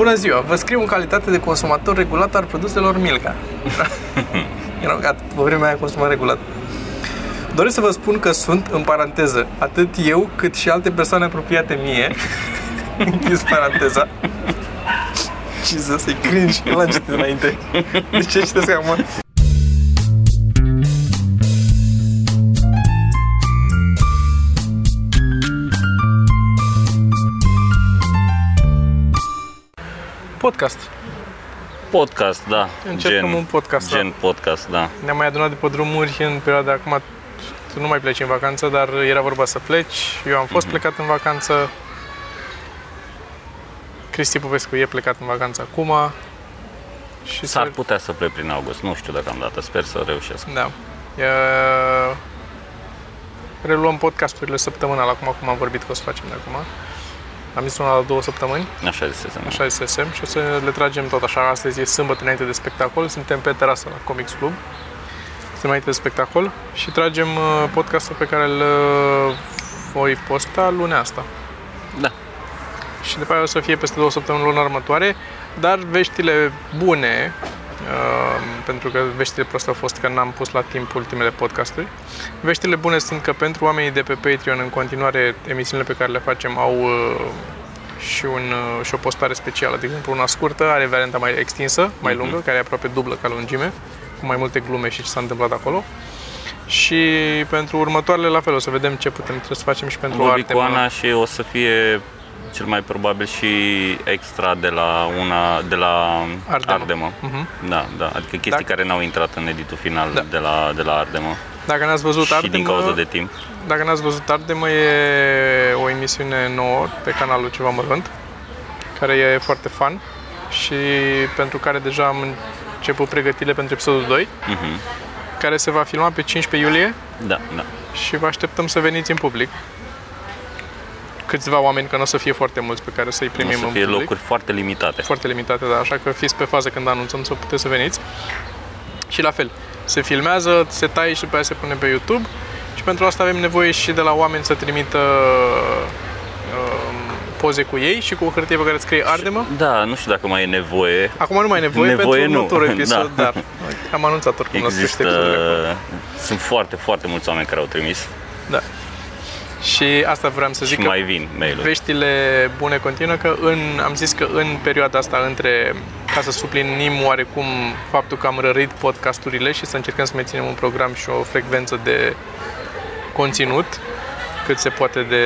Bună ziua! Vă scriu în calitate de consumator regulat al produselor Milka. Eram gata, pe vremea aia consumam regulat. Doresc să vă spun că sunt, în paranteză, atât eu cât și alte persoane apropiate mie, închis paranteza, Jesus, e cringe, nu l-am citit înainte. De ce citesc acum? Podcast. Podcast, da. Încercăm un podcast, da. Gen podcast, da. Ne-am mai adunat de pe drumuri în perioada acum tu nu mai pleci în vacanță, dar era vorba să pleci. Eu am fost mm-hmm. plecat în vacanță. Cristi Popescu e plecat în vacanță acum. Și S-ar să... putea să plec prin august, nu știu deocamdată, sper să reușesc. Da. E... Reluăm podcasturile săptămânal, acum cum am vorbit că o să facem de acum. Am zis una la două săptămâni. Așa zisesem. Așa zisesem și o să le tragem tot așa. Astăzi e sâmbătă înainte de spectacol, suntem pe terasă la Comics Club. Suntem înainte de spectacol și tragem uh, podcastul pe care îl uh, voi posta lunea asta. Da. Și după aia o să fie peste două săptămâni luna următoare, dar veștile bune, uh, pentru că veștile proste au fost că n-am pus la timp ultimele podcasturi. Veștile bune sunt că pentru oamenii de pe Patreon, în continuare, emisiunile pe care le facem au uh, și, un, uh, și o postare specială. De exemplu, una scurtă are varianta mai extinsă, mai mhm. lungă, mm-hmm. care e aproape dublă ca lungime, cu mai multe glume și ce s-a întâmplat acolo. Și pentru următoarele la fel, o să vedem ce putem trebuie să facem și pentru arte. cu Ana și o să fie cel mai probabil și extra de la una de la Ardemă. Ardemă. Uh-huh. Da, da, adică chestii Dacă... care n-au intrat în editul final da. de la de la Ardemă. Dacă n-ați văzut și Ardemă, din cauza de timp. Dacă n-ați văzut Ardemă, e o emisiune nouă pe canalul Ceva Mărunt, care e foarte fun și pentru care deja am început pregătirile pentru episodul 2, uh-huh. Mhm. care se va filma pe 15 iulie. Da, da. Și vă așteptăm să veniți în public câțiva oameni, că nu o să fie foarte mulți pe care să-i primim o să fie în public. locuri foarte limitate. Foarte limitate, da, așa că fiți pe fază când anunțăm să puteți să veniți. Și la fel, se filmează, se taie și după aia se pune pe YouTube și pentru asta avem nevoie și de la oameni să trimită uh, poze cu ei și cu o hârtie pe care scrie Ardemă. Da, nu știu dacă mai e nevoie. Acum nu mai e nevoie, nevoie pentru următorul episod, da. dar am anunțat oricum Există, la Sunt foarte, foarte mulți oameni care au trimis. Da. Și asta vreau să zic și mai vin mail Veștile bune continuă că în, am zis că în perioada asta între ca să suplinim oarecum faptul că am rărit podcasturile și să încercăm să menținem un program și o frecvență de conținut cât se poate de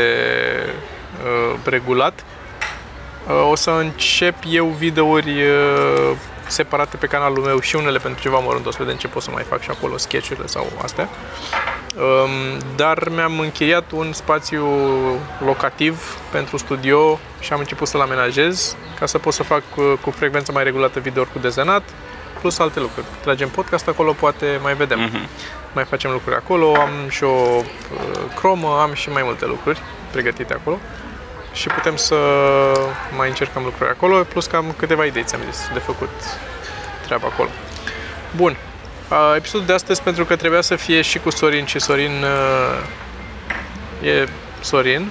uh, regulat. Uh, o să încep eu videouri uh, separate pe canalul meu și unele pentru ceva mărunt, o să vedem ce pot să mai fac și acolo, sketch-urile sau astea. Um, dar mi-am încheiat un spațiu locativ pentru studio și am început să-l amenajez ca să pot să fac uh, cu frecvență mai regulată video cu dezenat, plus alte lucruri. Tragem podcast acolo, poate mai vedem. Uh-huh. Mai facem lucruri acolo, am și o uh, cromă, am și mai multe lucruri pregătite acolo și putem să mai încercăm lucruri acolo, plus că am câteva idei, ți-am zis, de făcut treaba acolo. Bun, episodul de astăzi pentru că trebuia să fie și cu Sorin și Sorin e Sorin.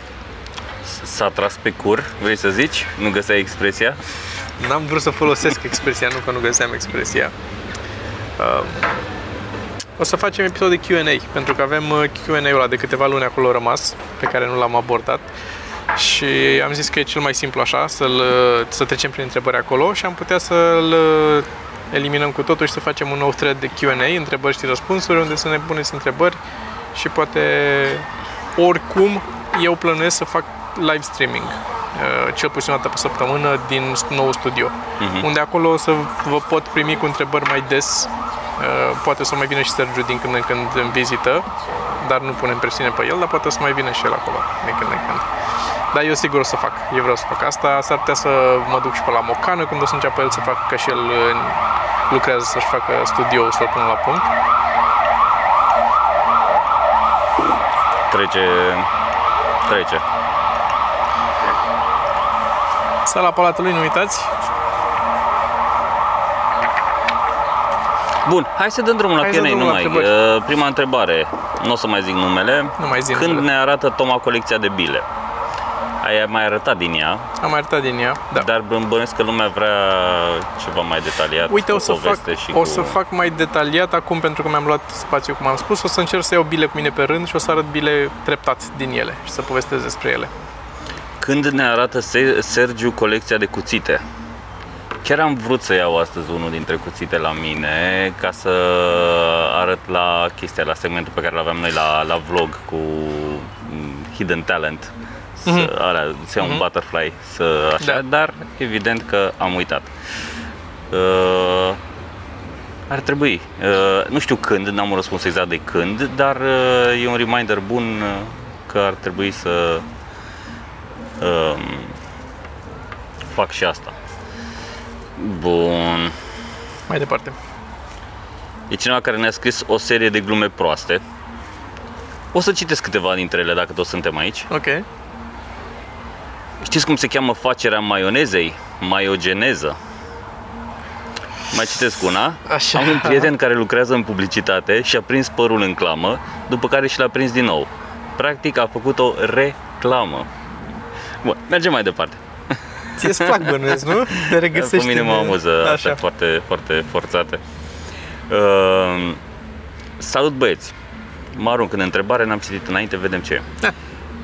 S-a tras pe cur, vrei să zici? Nu găseai expresia? N-am vrut să folosesc expresia, nu că nu găseam expresia. O să facem episod de Q&A, pentru că avem Q&A-ul ăla de câteva luni acolo rămas, pe care nu l-am abordat. Și am zis că e cel mai simplu așa, să-l, să trecem prin întrebări acolo și am putea să-l eliminăm cu totul și să facem un nou thread de Q&A, întrebări și răspunsuri, unde să ne puneți întrebări și poate oricum eu plănuiesc să fac live streaming uh, cel puțin o dată pe săptămână din nou studio, uh-huh. unde acolo o să vă pot primi cu întrebări mai des. Uh, poate o să mai vină și Sergiu din când în când în vizită, dar nu punem presiune pe el, dar poate o să mai vină și el acolo din când în când. Dar eu sigur o să fac. Eu vreau să fac asta. S-ar putea să mă duc și pe la Mocană când o să înceapă el să facă ca și el lucrează să-și facă studioul să-l pună la punct. Trece... Trece. Sala Palatului, nu uitați. Bun, hai să dăm drumul la Q&A, nu mai. Uh, prima întrebare, nu o să mai zic numele. Nu mai zic Când numele. ne arată Toma colecția de bile? Ai mai arătat din ea. Am mai arătat din ea, da. Dar îmi bănuiesc că lumea vrea ceva mai detaliat. Uite, o să, fac, și o cu... să fac mai detaliat acum pentru că mi-am luat spațiu, cum am spus. O să încerc să iau bile cu mine pe rând și o să arăt bile treptat din ele și să povestesc despre ele. Când ne arată Sergiu colecția de cuțite? Chiar am vrut să iau astăzi unul dintre cuțite la mine ca să arăt la chestia, la segmentul pe care l aveam noi la, la vlog cu mm, Hidden Talent. Să, mm-hmm. alea, să iau mm-hmm. un mhm. butterfly, să așa, da. dar evident că am uitat. Uh, ar trebui. Uh, nu știu când, n-am un răspuns exact de când, dar uh, e un reminder bun uh, că ar trebui să uh, fac și asta. Bun. Mai departe. E cineva care ne-a scris o serie de glume proaste. O să citesc câteva dintre ele dacă toți suntem aici. Ok. Știți cum se cheamă facerea maionezei? Maiogeneză. Mai citesc una. Așa. Am un prieten care lucrează în publicitate și a prins părul în clamă, după care și l-a prins din nou. Practic a făcut o reclamă. Bun, mergem mai departe. Ție îți plac bănuiesc, nu? Te regăsești Pe mine mă amuză așa. foarte, foarte forțate. Uh, salut băieți! Mă arunc în întrebare, n-am citit înainte, vedem ce da.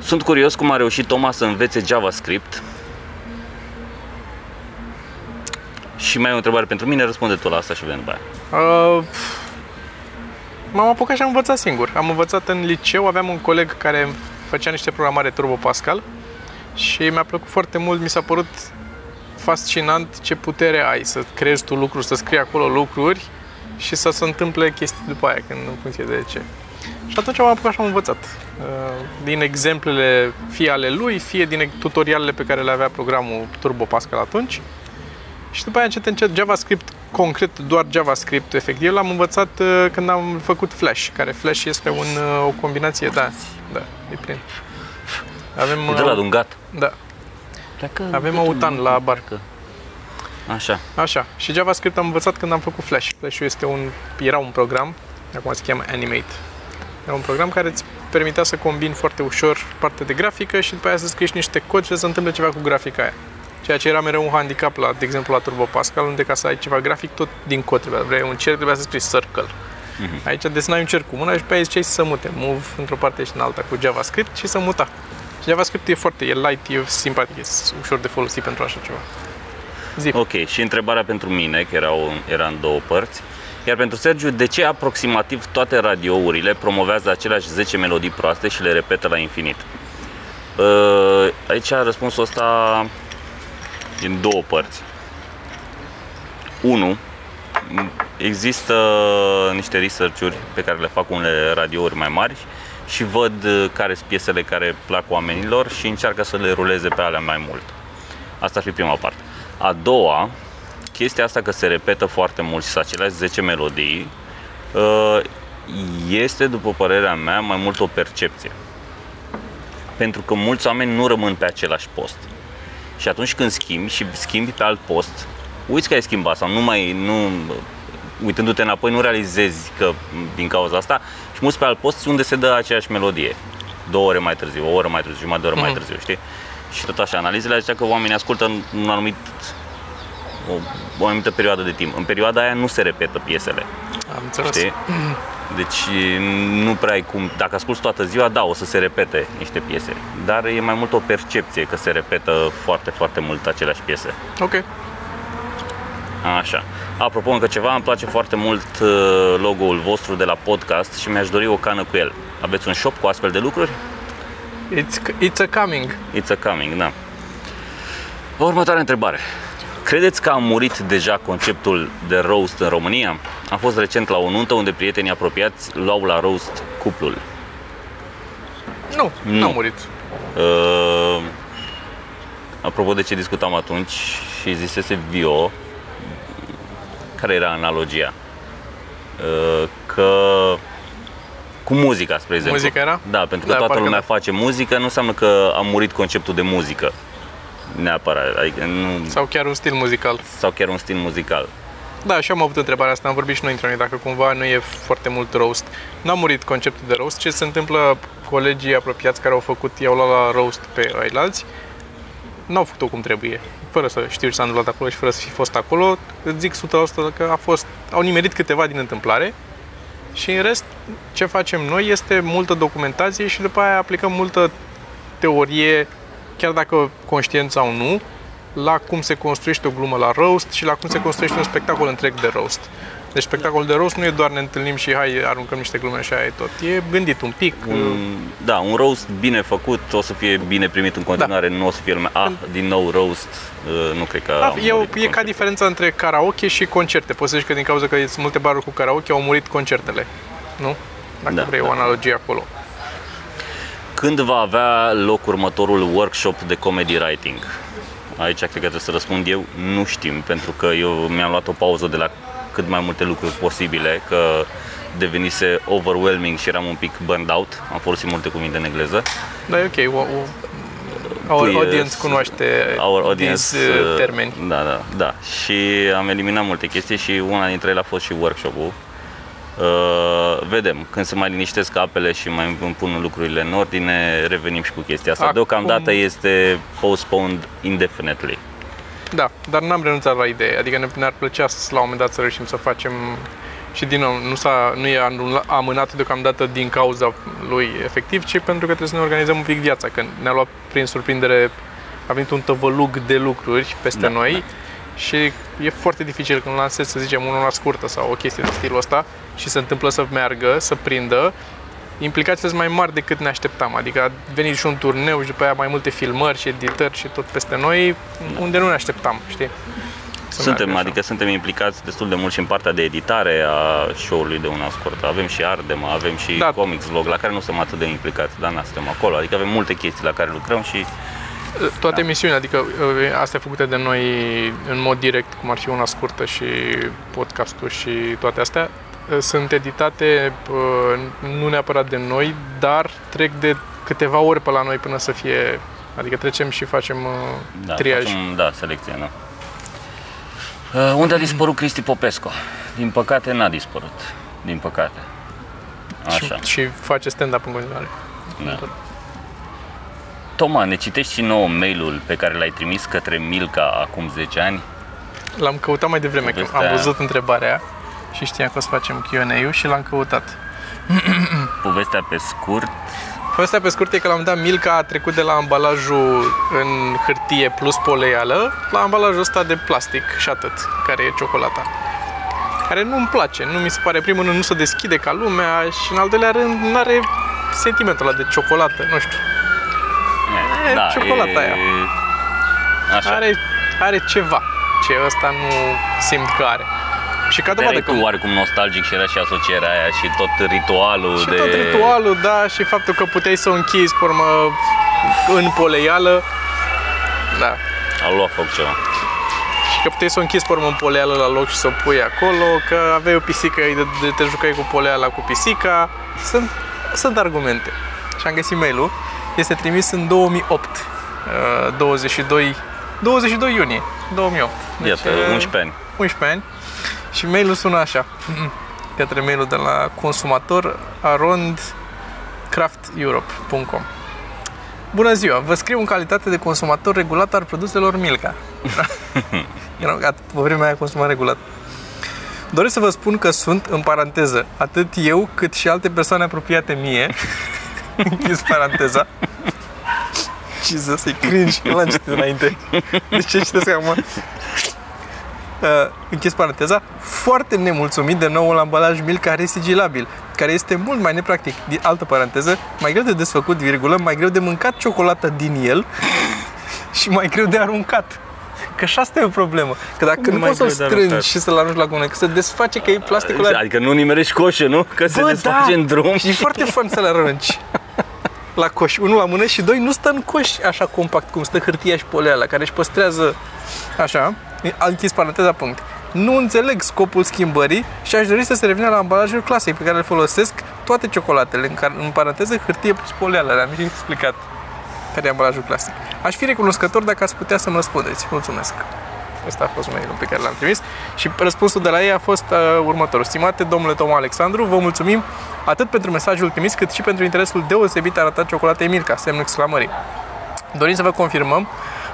Sunt curios cum a reușit Toma să învețe JavaScript Și mai ai o întrebare pentru mine, răspunde tu la asta și vedem după aia. Uh, m-am apucat și am învățat singur. Am învățat în liceu, aveam un coleg care făcea niște programare Turbo Pascal și mi-a plăcut foarte mult, mi s-a părut fascinant ce putere ai să creezi tu lucruri, să scrii acolo lucruri și să se întâmple chestii după aia, când în funcție de ce. Și atunci am apucat și am învățat. Uh, din exemplele fie ale lui, fie din tutorialele pe care le avea programul Turbo Pascal atunci. Și după aia încet, încet JavaScript, concret doar JavaScript, efectiv, l-am învățat uh, când am făcut Flash, care Flash este un, uh, o combinație, da, da, e plin. Avem, e de la Dungat? Da. Pleacă Avem autan la barcă. Așa. Așa. Și JavaScript am învățat când am făcut Flash. Flash este un, era un program, acum se cheamă Animate. Era un program care îți permitea să combini foarte ușor partea de grafică și după aia să scrii niște cod și să se întâmple ceva cu grafica aia. Ceea ce era mereu un handicap, la, de exemplu, la Turbo Pascal, unde ca să ai ceva grafic, tot din cod trebuia. Vrei un cerc, trebuia să scrii circle. Mm-hmm. Aici desenai un cerc cu mâna și pe aia ziceai să se mute, move într-o parte și în alta cu JavaScript și să muta. JavaScript e foarte, e light, e simpatic, e ușor de folosit pentru așa ceva. Zip. Ok, și întrebarea pentru mine, că era, era în două părți. Iar pentru Sergiu, de ce aproximativ toate radiourile promovează aceleași 10 melodii proaste și le repetă la infinit? Uh, aici răspunsul ăsta din două părți. 1. Există niște research-uri pe care le fac unele radiouri mai mari și văd uh, care sunt piesele care plac oamenilor și încearcă să le ruleze pe alea mai mult. Asta ar fi prima parte. A doua, chestia asta că se repetă foarte mult și să aceleași 10 melodii, uh, este, după părerea mea, mai mult o percepție. Pentru că mulți oameni nu rămân pe același post. Și atunci când schimbi și schimbi pe alt post, uiți că ai schimbat sau nu mai, nu, uitându-te înapoi, nu realizezi că din cauza asta și mulți pe alt post unde se dă aceeași melodie. Două ore mai târziu, o oră mai târziu, jumătate de oră mm-hmm. mai mhm. târziu, știi? Și tot așa, analizele zicea că oamenii ascultă în un anumit o, o anumită perioadă de timp. În perioada aia nu se repetă piesele. Am înțeles. Știi? Deci nu prea ai cum, dacă asculti toată ziua, da, o să se repete niște piese. Dar e mai mult o percepție că se repetă foarte, foarte mult aceleași piese. Ok. Așa. Apropo, încă ceva, îmi place foarte mult uh, logo-ul vostru de la podcast și mi-aș dori o cană cu el. Aveți un shop cu astfel de lucruri? It's, it's a coming. It's a coming, da. Următoarea întrebare. Credeți că a murit deja conceptul de roast în România? Am fost recent la o nuntă unde prietenii apropiați luau la roast cuplul. Nu, nu a murit. Uh, apropo de ce discutam atunci și zisese Vio, care era analogia? Uh, că cu muzica, spre exemplu. Muzica era? Da, pentru că da, toată lumea da. face muzică, nu înseamnă că a murit conceptul de muzică. Neapărat. Adică nu... Sau chiar un stil muzical. Sau chiar un stil muzical. Da, și am avut întrebarea asta, am vorbit și noi între noi, dacă cumva nu e foarte mult roast. Nu a murit conceptul de roast, ce se întâmplă colegii apropiați care au făcut, i-au luat la roast pe ailalți n-au făcut-o cum trebuie, fără să știu ce s-a întâmplat acolo și fără să fi fost acolo, îți zic 100% că a fost, au nimerit câteva din întâmplare și în rest ce facem noi este multă documentație și după aia aplicăm multă teorie, chiar dacă conștient sau nu, la cum se construiește o glumă la roast și la cum se construiește un spectacol întreg de roast. Deci spectacolul de roast nu e doar ne întâlnim și hai aruncăm niște glume și aia e tot. E gândit un pic. Un, da, un roast bine făcut o să fie bine primit în continuare, da. nu o să fie lumea, ah, din nou roast, uh, nu cred că da, E, e ca diferența între karaoke și concerte. Poți să zici că din cauza că sunt multe baruri cu karaoke au murit concertele, nu? Dacă da, vrei da. o analogie acolo. Când va avea loc următorul workshop de comedy writing? Aici cred că trebuie să răspund eu, nu știm, pentru că eu mi-am luat o pauză de la cât mai multe lucruri posibile, că devenise overwhelming și eram un pic burned out. Am folosit multe cuvinte în engleză. Da, e ok. O, o, our păi, audience cunoaște our audience, uh, uh, termeni. Da, da, da. Și am eliminat multe chestii și una dintre ele a fost și workshop-ul. Uh, vedem, când se mai liniștesc apele și mai pun lucrurile în ordine, revenim și cu chestia asta. Acum... Deocamdată este postponed indefinitely. Da, dar n-am renunțat la idee. Adică ne-ar plăcea să, la un moment dat să reușim să facem și din nou, nu, s-a, nu e amânat deocamdată din cauza lui efectiv, ci pentru că trebuie să ne organizăm un pic viața, că ne-a luat prin surprindere, a venit un tăvălug de lucruri peste da, noi da. Și e foarte dificil când lansezi, să zicem, una scurtă sau o chestie de stilul ăsta și se întâmplă să meargă, să prindă implicațiile sunt mai mari decât ne așteptam. Adică a venit și un turneu și după aia mai multe filmări și editări și tot peste noi, unde nu ne așteptam, știi? Să suntem, adică suntem implicați destul de mult și în partea de editare a show-ului de una scurtă. Avem și Ardema, avem și da. Comics Vlog, la care nu suntem atât de implicați, dar nu suntem acolo. Adică avem multe chestii la care lucrăm și toate da. emisiunile, adică ă, astea făcute de noi în mod direct, cum ar fi una scurtă și podcastul și toate astea, sunt editate nu neapărat de noi, dar trec de câteva ore pe la noi până să fie, adică trecem și facem da, triaj. Facem, da, selecție, da. Uh, unde a dispărut Cristi Popescu? Din păcate n-a dispărut, din păcate. Așa. Și, și face stand-up în continuare. Da. Toma, ne citești și nouă mailul pe care l-ai trimis către Milka acum 10 ani? L-am căutat mai devreme, că am văzut întrebarea și știam că o să facem Q&A-ul și l-am căutat. Povestea pe scurt. Povestea pe scurt e că la un dat Milka a trecut de la ambalajul în hârtie plus poleială la ambalajul ăsta de plastic și atât, care e ciocolata. Care nu-mi place, nu mi se pare, primul rând nu se deschide ca lumea și în al doilea rând nu are sentimentul ăla de ciocolată, nu știu. E, da, ciocolata e... aia. Așa. Are, are ceva ce ăsta nu simt că are. Și ca dovadă că... tu oarecum nostalgic și era și asocierea aia și tot ritualul și de... tot ritualul, da, și faptul că puteai să o închizi, pe urmă, în poleială. Da. A luat foc ceva. Și că puteai să o închizi pe urmă în poleală la loc și să o pui acolo, că aveai o pisică, de, de te jucai cu poleala cu pisica. Sunt, sunt argumente. Și am găsit mail-ul. Este trimis în 2008. 22 22 iunie 2008. Deci, Iată, 11 ani. 11 ani. Și mailul sună așa, către mailul de la consumator arondcrafteurope.com Bună ziua! Vă scriu în calitate de consumator regulat al produselor Milka. Eram gata, pe vremea aia consumam regulat. Doresc să vă spun că sunt, în paranteză, atât eu cât și alte persoane apropiate mie, închis paranteza, să-i cringe, l-am citit înainte. De ce citesc acum? uh, închis paranteza, foarte nemulțumit de noul ambalaj Milka resigilabil, care este mult mai nepractic. Din altă paranteză, mai greu de desfăcut, virgulă, mai greu de mâncat ciocolată din el și mai greu de aruncat. Că și asta e o problemă. Că dacă Cum nu poți să-l strângi și să-l arunci la gună, că se desface că e plasticul ăla. Adică nu nimerești coșe, nu? Că Bă, se desface da. în drum. Și e foarte fun să-l arunci la coș. Unul la mână și doi nu stă în coș așa compact cum stă hârtia și poleala, care își păstrează așa a închis paranteza, punct. Nu înțeleg scopul schimbării și aș dori să se revină la ambalajul clasic pe care îl folosesc toate ciocolatele, în, care, în paranteză hârtie plus poleală, le-am și explicat care e ambalajul clasic. Aș fi recunoscător dacă ați putea să-mi răspundeți. Mulțumesc! Asta a fost mailul pe care l-am trimis și răspunsul de la ei a fost uh, următorul. Stimate domnule Toma Alexandru, vă mulțumim atât pentru mesajul trimis, cât și pentru interesul deosebit arătat ciocolatei Milka, semnul exclamării. Dorim să vă confirmăm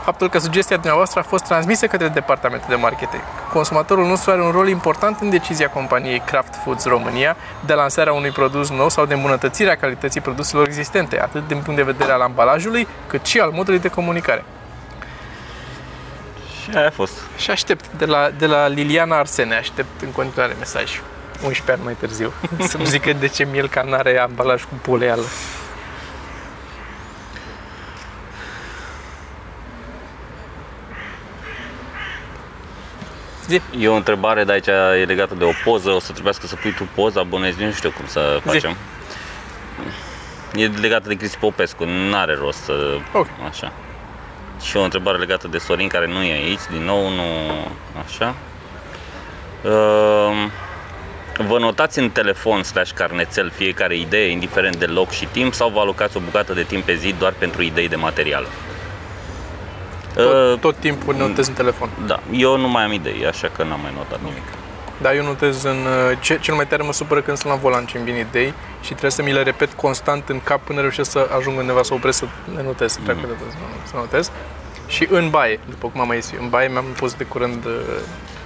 faptul că sugestia dumneavoastră a fost transmisă către departamentul de marketing. Consumatorul nostru are un rol important în decizia companiei Kraft Foods România de lansarea unui produs nou sau de îmbunătățirea calității produselor existente, atât din punct de vedere al ambalajului, cât și al modului de comunicare. Și aia a fost. Și aștept de la, de la Liliana Arsene, aștept în continuare mesaj. 11 ani mai târziu. Să-mi zică de ce miel ca n-are ambalaj cu poleală. Zi. E o întrebare, dar aici e legată de o poză, o să trebuiască să pui tu poza, abonezi, nu știu cum să facem. Zi. E legată de Cristi Popescu, nu are rost să... Okay. Așa. Și o întrebare legată de Sorin, care nu e aici, din nou, nu... Așa. Uh, Vă notați în telefon slash carnețel fiecare idee, indiferent de loc și timp, sau vă alocați o bucată de timp pe zi doar pentru idei de material? Tot, uh, tot timpul notez în telefon. Da, eu nu mai am idei, așa că n-am mai notat nimic. Da, eu notez în... Uh, ce, cel mai tare mă supără când sunt la volan ce vin idei și trebuie să mi le repet constant în cap până reușesc să ajung undeva să opresc să le notez, să mm. de să notez. Și în baie, după cum am mai zis, în baie mi-am pus de curând uh,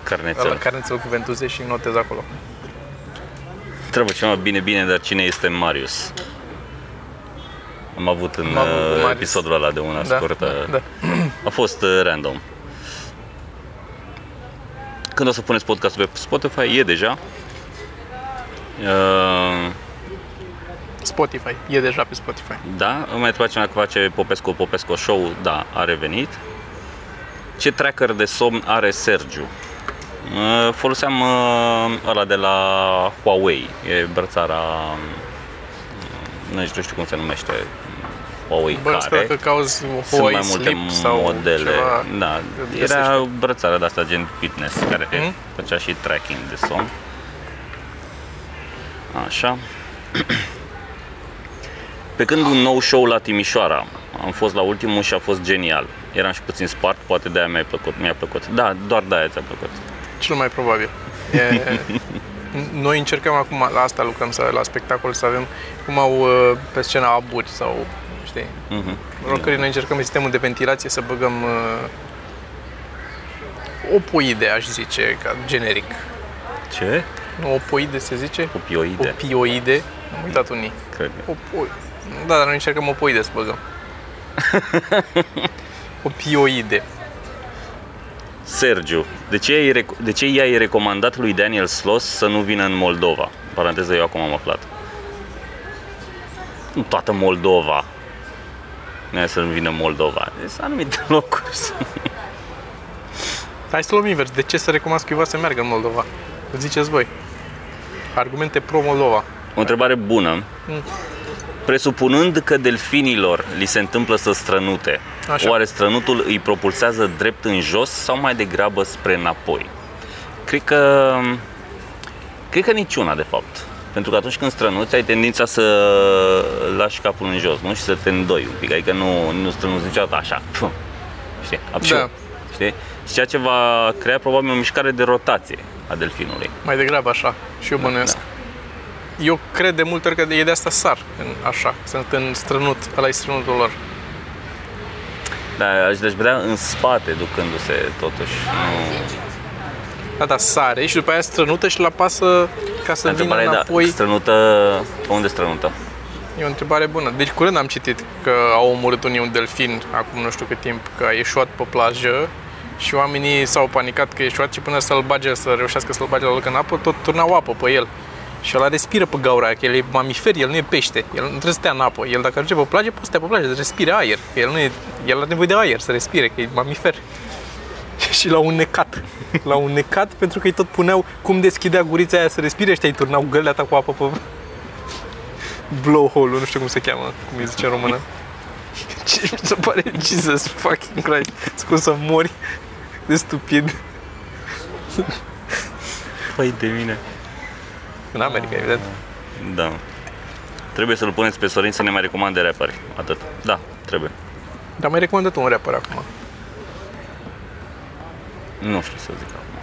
carnețel, carnețel cu ventuze și notez acolo. Trebuie ceva bine, bine, dar cine este Marius? Am avut în avut uh, episodul ăla de una da, scurtă. Da, da. A fost uh, random. Când o să puneți podcastul pe Spotify, e deja. Uh, Spotify, e deja pe Spotify. Da, mai trebuie cineva că face Popescu Popescu Show, da, a revenit. Ce tracker de somn are Sergiu? Foloseam ăla de la Huawei, e brățara, nu știu, știu cum se numește, Huawei Bă, care că cauzi sunt mai multe sau modele. Ceva da, era brățara de asta gen fitness care mm? făcea și tracking de somn. Așa. Pe când un nou show la Timișoara, am fost la ultimul și a fost genial. Eram și puțin spart, poate de-aia mi-a plăcut. Mi-a plăcut. Da, doar de-aia ți-a plăcut. Cel mai probabil. E, noi încercăm acum, la asta lucrăm, să, la spectacol, să avem cum au uh, pe scena aburi sau, știi? Uh-huh. Rog, noi încercăm sistemul de ventilație să băgăm uh, opoide, aș zice, ca generic. Ce? Nu, opoide se zice? Opioide. Opioide. Am uitat unii. Cred. Opo... Da, dar noi încercăm opoide să băgăm. Opioide. Sergiu, de ce, i de ce i-ai recomandat lui Daniel Sloss să nu vină în Moldova? Paranteză, eu acum am aflat. Nu toată Moldova. Nu să nu vină Moldova. Sunt anumite locuri. Hai să luăm invers. De ce să recomand cuiva să meargă în Moldova? Ziceți voi. Argumente pro-Moldova. O întrebare bună. Mm. Presupunând că delfinilor li se întâmplă să strănute, Așa. oare strănutul îi propulsează drept în jos sau mai degrabă spre înapoi? Cred că, cred că niciuna, de fapt. Pentru că atunci când strănuți, ai tendința să lași capul în jos, nu? Și să te îndoi un pic. Adică nu, nu strănuți niciodată așa. Știi? Apșu. Da. Știi? Și ceea ce va crea probabil o mișcare de rotație a delfinului. Mai degrabă așa. Și eu da, bănuiesc. Da eu cred de multe ori că e de asta sar, în, așa, sunt în strănut, ăla e strănutul lor. Da, aș deci vedea în spate ducându-se totuși. Nu... Da, da, sare și după aia strănută și la pasă ca să vină da, înapoi. Da, strănută, unde strănută? E o întrebare bună. Deci curând am citit că au omorât unii un delfin acum nu știu cât timp, că a ieșuat pe plajă și oamenii s-au panicat că a ieșuat și până să-l bage, să reușească să-l bage la loc în apă, tot turnau apă pe el. Și ăla respiră pe gaura aia, că el e mamifer, el nu e pește, el nu trebuie să stea în apă. El dacă ajunge pe plajă, poate să stea pe plajă, să respire aer. Că el, nu e, el are nevoie de aer să respire, că e mamifer. și l-au necat. L-au necat pentru că îi tot puneau cum deschidea gurița aia să respire și îi turnau gălea ta cu apă pe blowhole nu știu cum se cheamă, cum îi zice în română. Ce mi se pare Jesus fucking Christ, cum să mori de stupid. Păi de mine. În America, evident. Da. Trebuie să-l puneți pe Sorin să ne mai recomande rapperi. Atât. Da, trebuie. Dar mai recomandat un rapper acum. Nu știu să zic acum.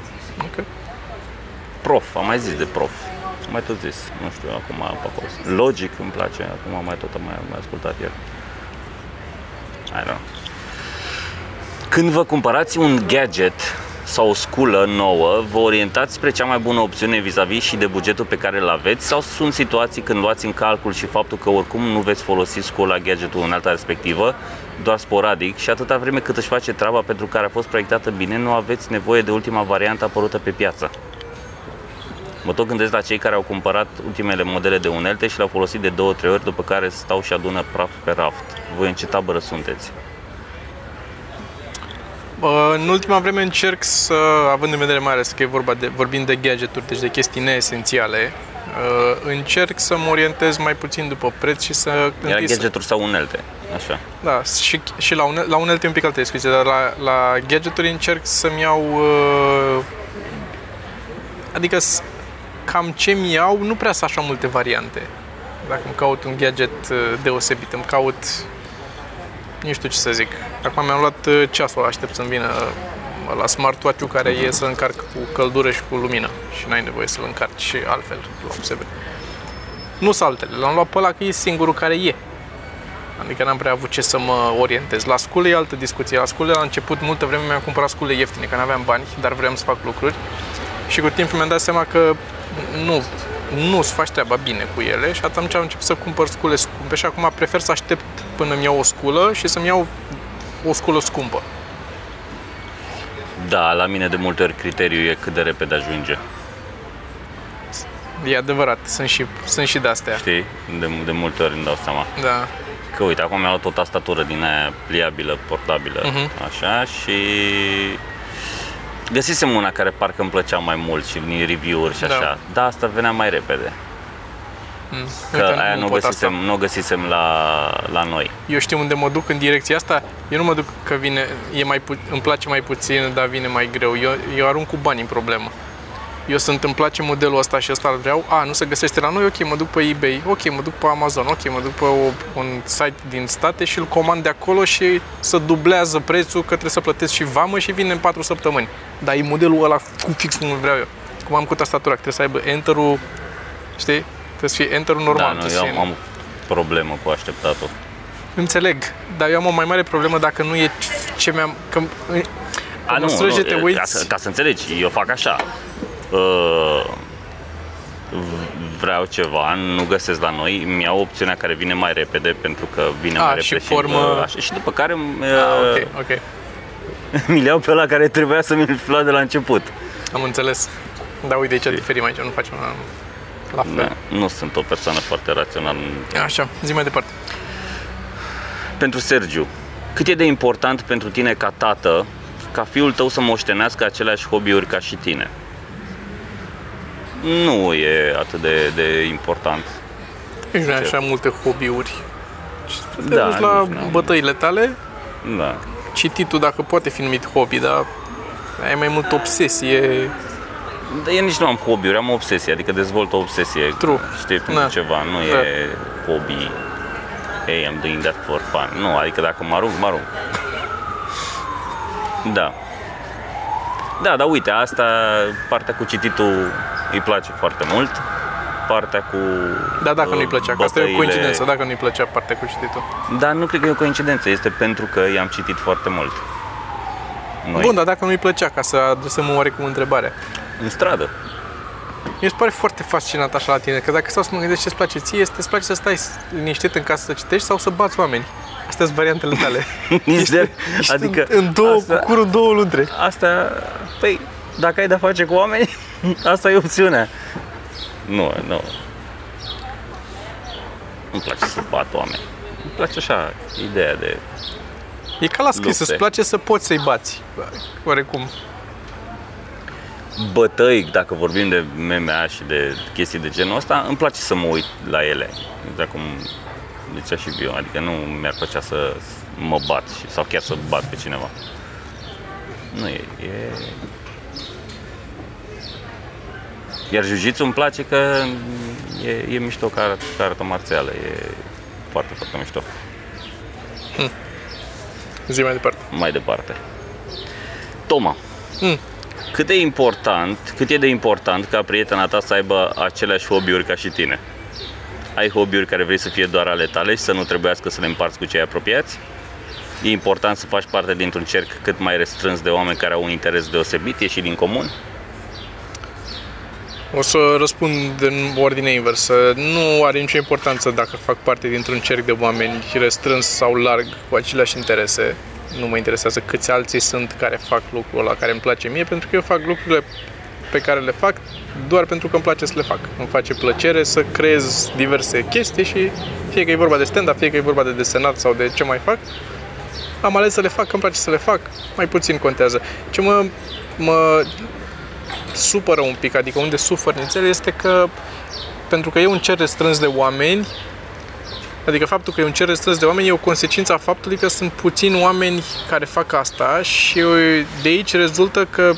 Ok. Prof, am mai zis de prof. Am mai tot zis. Nu știu, acum pe acolo. Logic îmi place, acum am mai tot am mai, mai ascultat el. I don't know. Când vă cumpărați un gadget sau o sculă nouă, vă orientați spre cea mai bună opțiune vis-a-vis și de bugetul pe care îl aveți sau sunt situații când luați în calcul și faptul că oricum nu veți folosi scula, gadgetul în alta respectivă, doar sporadic și atâta vreme cât își face treaba pentru care a fost proiectată bine, nu aveți nevoie de ultima variantă apărută pe piață. Mă tot gândesc la cei care au cumpărat ultimele modele de unelte și le-au folosit de două, trei ori, după care stau și adună praf pe raft. Voi în ce tabără sunteți? În ultima vreme încerc să, având în vedere mai ales că e vorba de, vorbim de gadgeturi, deci de chestii neesențiale, uh, încerc să mă orientez mai puțin după preț și să... Era gadgeturi sau unelte, așa. Da, și, și la, une, la unelte un pic alte discuții, dar la, la gadgeturi încerc să-mi iau... Uh, adică cam ce mi iau, nu prea sunt așa multe variante. Dacă îmi caut un gadget uh, deosebit, îmi caut nu știu ce să zic. Acum mi-am luat uh, ceasul, aștept să-mi vină uh, la smartwatch-ul care e să încarc cu căldură și cu lumină și n-ai nevoie să-l încarci și altfel la USB. Nu sunt altele, l-am luat pe ăla că e singurul care e. Adică n-am prea avut ce să mă orientez. La scule e altă discuție. La scule la început, multă vreme mi-am cumpărat scule ieftine, că n-aveam bani, dar vreau să fac lucruri. Și cu timpul mi-am dat seama că nu, nu-ți faci treaba bine cu ele și atunci am început să cumpăr scule scumpe și acum prefer să aștept până îmi iau o sculă și să-mi iau o sculă scumpă. Da, la mine de multe ori criteriul e cât de repede ajunge. E adevărat, sunt și, sunt și de-astea. Știi? De, de multe ori îmi dau seama. Da. Că uite, acum mi-am luat o tastatură din aia pliabilă, portabilă, uh-huh. așa, și Găsisem una care parcă îmi plăcea mai mult și din review-uri și da. așa, dar asta venea mai repede. Mm. Că Uite, aia nu, găsisem, nu găsisem la, la noi. Eu știu unde mă duc în direcția asta. Eu nu mă duc că vine, e mai pu- îmi place mai puțin, dar vine mai greu. Eu, eu arunc cu bani în problemă eu sunt, îmi place modelul ăsta și ăsta îl vreau, a, nu se găsește la noi, ok, mă duc pe eBay, ok, mă duc pe Amazon, ok, mă duc pe o, un site din state și îl comand de acolo și să dublează prețul că trebuie să plătesc și vamă și vine în 4 săptămâni. Dar e modelul ăla cu fix cum îl vreau eu. Cum am cu tastatura, trebuie să aibă enter-ul, știi? Trebuie să fie enter-ul normal. Da, nu, eu am, am problemă cu așteptatul. Înțeleg, dar eu am o mai mare problemă dacă nu e ce mi-am... Că, a, nu, nu, te uiți... ca, să, ca să înțelegi, eu fac așa uh, vreau ceva, nu găsesc la noi, îmi iau opțiunea care vine mai repede pentru că vine A, mai repede și, formă... și, așa, și după care uh, A, okay, okay. mi iau pe ăla care trebuia să mi-l lua de la început. Am înțeles. Da, uite, ce diferim aici, nu facem la fel. Da, nu sunt o persoană foarte rațională. Așa, zi mai departe. Pentru Sergiu, cât e de important pentru tine ca tată ca fiul tău să moștenească aceleași hobby-uri ca și tine? nu e atât de, de important. Nici nu ai așa multe hobby-uri. Te da, duci la bătăile tale, da. cititul dacă poate fi numit hobby, dar ai mai mult obsesie. Da, eu nici nu am hobby-uri, am obsesie, adică dezvolt o obsesie. True. Știi, pentru da. ceva, nu da. e hobby. Hey, I'm doing that for fun. Nu, adică dacă mă arunc, mă arunc. da. Da, dar uite, asta, partea cu cititul îi place foarte mult. Partea cu Da, dacă nu-i plăcea, că asta e o coincidență, dacă nu-i plăcea partea cu cititul. Dar nu cred că e o coincidență, este pentru că i-am citit foarte mult. Noi. Bun, dar dacă nu-i plăcea, ca să adresăm oarecum întrebarea. În stradă. Mi se pare foarte fascinant așa la tine, că dacă stau să mă gândesc ce-ți place ție, este îți place să stai liniștit în casă să citești sau să bați oameni. Astea sunt variantele tale. Nici de, adică în două, asta, cu curul două luntre. Asta, păi, dacă ai de face cu oameni, asta e opțiunea. Nu, nu. Nu-mi place să bat oameni. Îmi place așa, ideea de E ca la scris, îți place să poți să-i bați, oarecum. Bătăi, dacă vorbim de MMA și de chestii de genul ăsta, îmi place să mă uit la ele. Exact cum zicea și eu, adică nu mi-ar plăcea să mă bat sau chiar să bat pe cineva. Nu e, e Iar jiu îmi place că e, e mișto ca, arată, ca arată marțială, e foarte, foarte mișto. Hmm. Zi mai departe. Mai departe. Toma, hmm. Cât de important, cât e de important ca prietena ta să aibă aceleași hobby-uri ca și tine? Ai hobby-uri care vrei să fie doar ale tale și să nu trebuiască să le împarți cu cei apropiați? E important să faci parte dintr-un cerc cât mai restrâns de oameni care au un interes deosebit, ieși din comun? O să răspund în ordine inversă. Nu are nicio importanță dacă fac parte dintr-un cerc de oameni restrâns sau larg cu aceleași interese. Nu mă interesează câți alții sunt care fac lucrul ăla care îmi place mie, pentru că eu fac lucrurile pe care le fac doar pentru că îmi place să le fac. Îmi face plăcere să creez diverse chestii și fie că e vorba de stand-up, fie că e vorba de desenat sau de ce mai fac, am ales să le fac, că îmi place să le fac, mai puțin contează. Ce mă, mă supără un pic, adică unde sufăr nițel, este că pentru că e un cer restrâns de oameni, adică faptul că e un cer restrâns de oameni e o consecință a faptului că sunt puțini oameni care fac asta și de aici rezultă că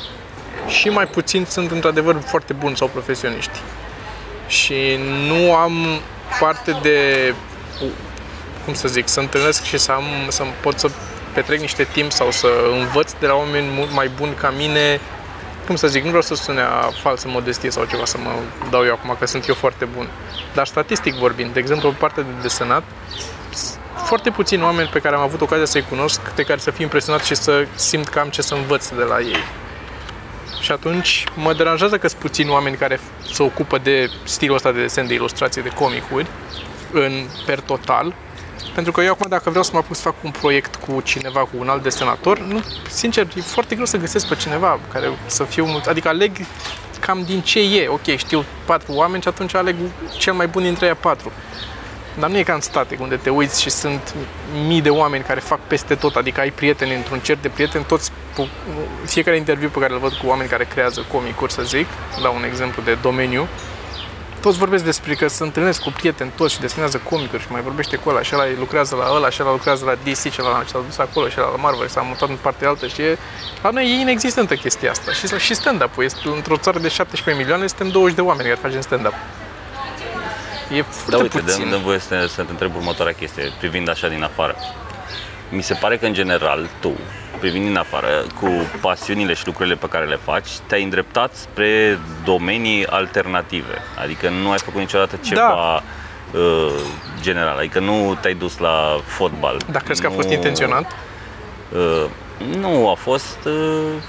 și mai puțini sunt într-adevăr foarte buni sau profesioniști. Și nu am parte de, cum să zic, să întâlnesc și să, am, să pot să petrec niște timp sau să învăț de la oameni mult mai buni ca mine cum să zic, nu vreau să sune a falsă modestie sau ceva să mă dau eu acum că sunt eu foarte bun. Dar statistic vorbind, de exemplu, pe partea de desenat, foarte puțini oameni pe care am avut ocazia să-i cunosc, de care să fiu impresionat și să simt că am ce să învăț de la ei. Și atunci mă deranjează că sunt puțini oameni care se ocupă de stilul ăsta de desen, de ilustrație, de comicuri, în per total, pentru că eu acum dacă vreau să mă apuc să fac un proiect cu cineva, cu un alt desenator, nu, sincer, e foarte greu să găsesc pe cineva care să fiu mult, adică aleg cam din ce e. Ok, știu patru oameni și atunci aleg cel mai bun dintre ei patru. Dar nu e ca în state, unde te uiți și sunt mii de oameni care fac peste tot, adică ai prieteni într-un cer de prieteni, toți, fiecare interviu pe care îl văd cu oameni care creează comicuri, să zic, dau un exemplu de domeniu, toți vorbesc despre că se întâlnesc cu prieteni toți și desenează comicuri și mai vorbește cu ăla și ăla lucrează la ăla și ăla lucrează la DC și ăla s-a dus acolo și ăla la Marvel și s-a mutat în partea altă și e... La noi e inexistentă chestia asta și, și stand-up-ul este într-o țară de 17 milioane, suntem 20 de oameni care facem stand-up. E foarte da, uite, puțin. dă voie să, să te întreb următoarea chestie, privind așa din afară. Mi se pare că, în general, tu, privind din afară, cu pasiunile și lucrurile pe care le faci, te-ai îndreptat spre domenii alternative. Adică nu ai făcut niciodată da. ceva da. uh, general, adică nu te-ai dus la fotbal. Dar crezi nu, că a fost intenționat? Uh, nu, a fost... Uh,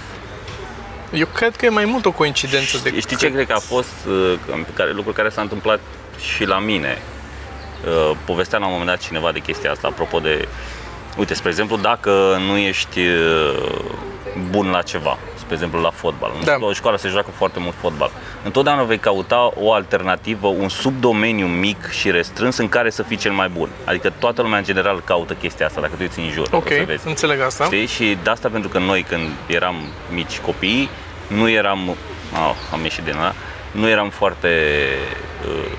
eu cred că e mai mult o coincidență decât... Știi ce cred că a fost, uh, care, lucru care s-a întâmplat și la mine. Uh, povestea la un moment dat cineva de chestia asta, apropo de Uite, spre exemplu, dacă nu ești uh, bun la ceva, spre exemplu la fotbal, da. la școală se joacă foarte mult fotbal, întotdeauna vei căuta o alternativă, un subdomeniu mic și restrâns în care să fii cel mai bun. Adică toată lumea în general caută chestia asta, dacă tu uiți în jur. Ok, să vezi. înțeleg asta. Știi? Și de asta pentru că noi când eram mici copii, nu eram, oh, am ieșit din ăla, nu eram foarte uh,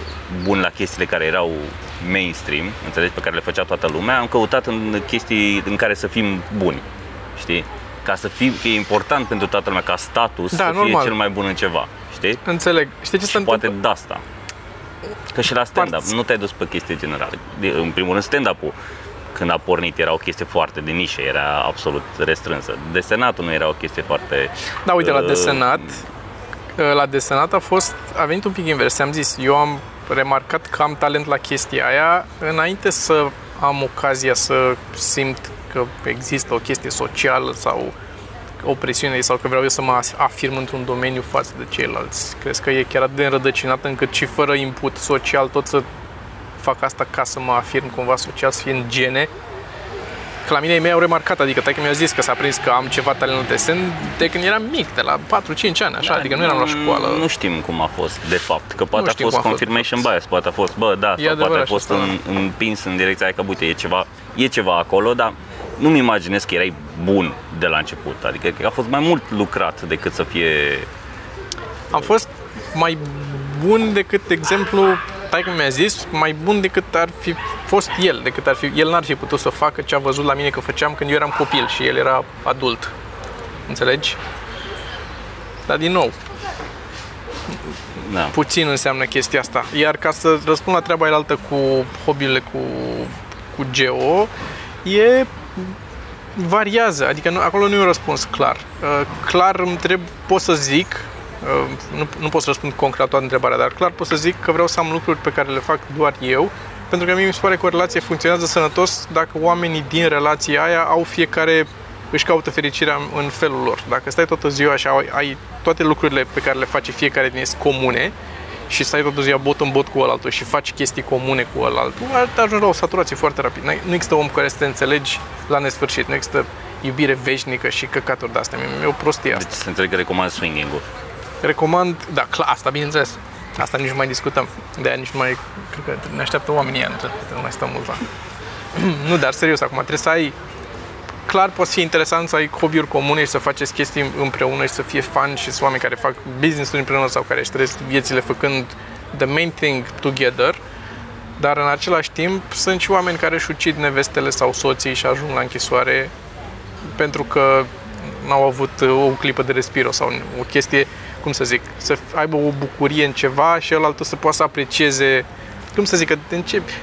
buni la chestiile care erau mainstream, înțelegi, pe care le făcea toată lumea, am căutat în chestii în care să fim buni, știi? Ca să fii, că e important pentru toată lumea, ca status da, să normal. fie cel mai bun în ceva, știi? Înțeleg. Știi ce se poate de asta. Că și la stand-up, Parți. nu te-ai dus pe chestii generale. În primul rând, stand-up-ul când a pornit era o chestie foarte de nișă, era absolut restrânsă. Desenatul nu era o chestie foarte... Da, uite, uh, la desenat, la desenat a fost, a venit un pic invers. Am zis, eu am remarcat că am talent la chestia aia înainte să am ocazia să simt că există o chestie socială sau o presiune sau că vreau eu să mă afirm într-un domeniu față de ceilalți. Crezi că e chiar atât de înrădăcinat încât și fără input social tot să fac asta ca să mă afirm cumva social, să fie în gene că la mine ei mei au remarcat, adică că mi-a zis că s-a prins că am ceva talent în desen de când eram mic, de la 4-5 ani, așa, da, adică nu eram la școală. Nu știm cum a fost, de fapt, că poate a fost confirmation fost, bias, poate a fost, bă, da, sau poate a fost în, împins în direcția aia că, uite, e ceva, e ceva acolo, dar nu-mi imaginez că erai bun de la început, adică că a fost mai mult lucrat decât să fie... Am fost mai bun decât, de exemplu, taică mi-a zis, mai bun decât ar fi fost el, decât ar fi, el n-ar fi putut să facă ce a văzut la mine că făceam când eu eram copil și el era adult. Înțelegi? Dar din nou, da. puțin înseamnă chestia asta. Iar ca să răspund la treaba altă cu hobby cu, cu geo, e variază, adică nu, acolo nu e un răspuns clar. Uh, clar îmi trebuie, pot să zic nu, nu pot să răspund concret la toată întrebarea, dar clar pot să zic că vreau să am lucruri pe care le fac doar eu pentru că mie mi se pare că o relație funcționează sănătos dacă oamenii din relația aia au fiecare își caută fericirea în felul lor. Dacă stai toată ziua și ai, ai toate lucrurile pe care le face fiecare din ei comune și stai toată ziua bot în bot cu altul și faci chestii comune cu altul, te ajungi la o saturație foarte rapid. Nu există om cu care să te înțelegi la nesfârșit, nu există iubire veșnică și căcaturi de-astea. E o prostie asta. Deci să înțeleg că recomand swinging-ul. Recomand, da, clar, asta bineînțeles. Asta nici nu mai discutăm. De aia nici nu mai, cred că ne așteaptă oamenii ea, nu mai stăm mult la. nu, dar serios, acum trebuie să ai clar poate fi interesant să ai hobby-uri comune și să faceți chestii împreună și să fie fan și să oameni care fac business-uri împreună sau care își trăiesc viețile făcând the main thing together, dar în același timp sunt și oameni care își ucid nevestele sau soții și ajung la închisoare pentru că n-au avut o clipă de respiro sau o chestie, cum să zic, să aibă o bucurie în ceva și ălaltă să poată să aprecieze, cum să zic, că începi,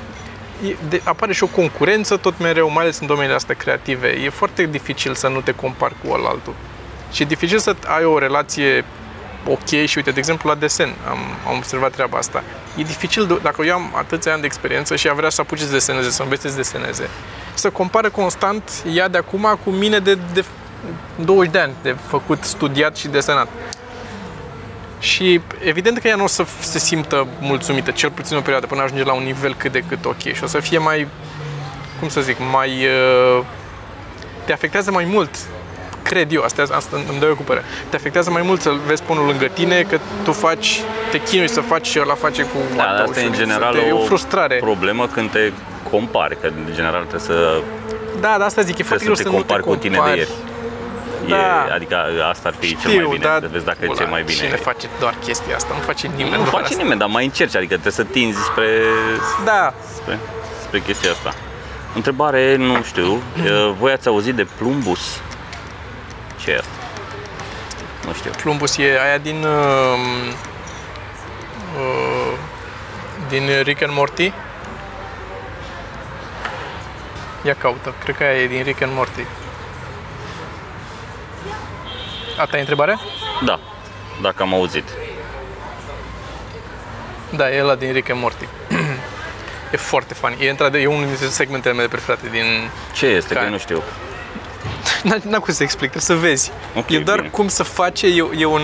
de, apare și o concurență tot mereu, mai ales în domeniile astea creative. E foarte dificil să nu te compari cu altul. Și e dificil să ai o relație ok și uite, de exemplu, la desen am, am observat treaba asta. E dificil, dacă eu am atâția ani de experiență și a vrea să apuce să deseneze, să învețe să deseneze, să compare constant ea de acum cu mine de, de 20 de ani de făcut, studiat și desenat. Și evident că ea nu o să se simtă mulțumită, cel puțin o perioadă, până ajunge la un nivel cât de cât ok. Și o să fie mai, cum să zic, mai... Uh, te afectează mai mult cred eu, asta, asta îmi dă eu cu părere. Te afectează mai mult să vezi pe unul lângă tine, că tu faci, te chinui să faci și ăla face cu da, asta e în general te, o, o frustrare. problemă când te compari, că în general trebuie să da, da, asta zic, e foarte greu să, să nu te compari cu tine de ieri. Da. E, adică asta ar fi Știu, cel mai bine, da, să vezi dacă e cel mai bine. Cine face doar chestia asta? Nu face nimeni. Nu face asta. nimeni, dar mai încerci, adică trebuie să tinzi spre, da. spre, spre chestia asta. Întrebare, nu știu, voi ați auzit de Plumbus? Ce e asta? Nu știu. Plumbus e aia din uh, uh, din Rick and Morty? Ia caută, cred că aia e din Rick and Morty. Asta e întrebarea? Da, dacă am auzit. Da, e ăla din Rick and Morty. e foarte funny. E, într-adevăr, e unul dintre segmentele mele preferate din... Ce este? Că nu știu. N-am cum să explic, trebuie să vezi. Okay, e doar bine. cum să face, e, e un,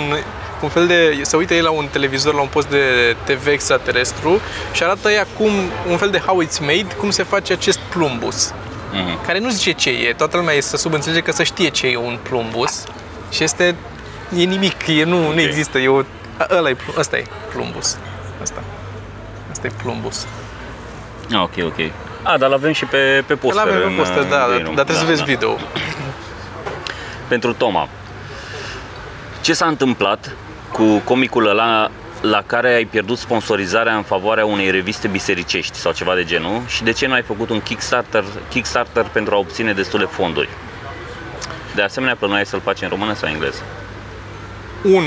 un fel de... Se uită ei la un televizor, la un post de TV extraterestru și arată ea cum, un fel de how it's made, cum se face acest plumbus. Mm-hmm. Care nu zice ce e, toată lumea e să subînțelege că să știe ce e un plumbus și este, e nimic, e, nu, okay. nu există, e o, ăla e, ăsta e plumbus. Asta. Asta e plumbus. Ah, ok, ok. A, dar l-avem și pe, pe poster. L-avem pe poster, da, dar, dar trebuie da, să vezi da. video. Pentru Toma, ce s-a întâmplat cu comicul ăla la care ai pierdut sponsorizarea în favoarea unei reviste bisericești sau ceva de genul și de ce nu ai făcut un Kickstarter, Kickstarter pentru a obține destule fonduri? De asemenea, plănuiai să-l faci în română sau engleză? 1.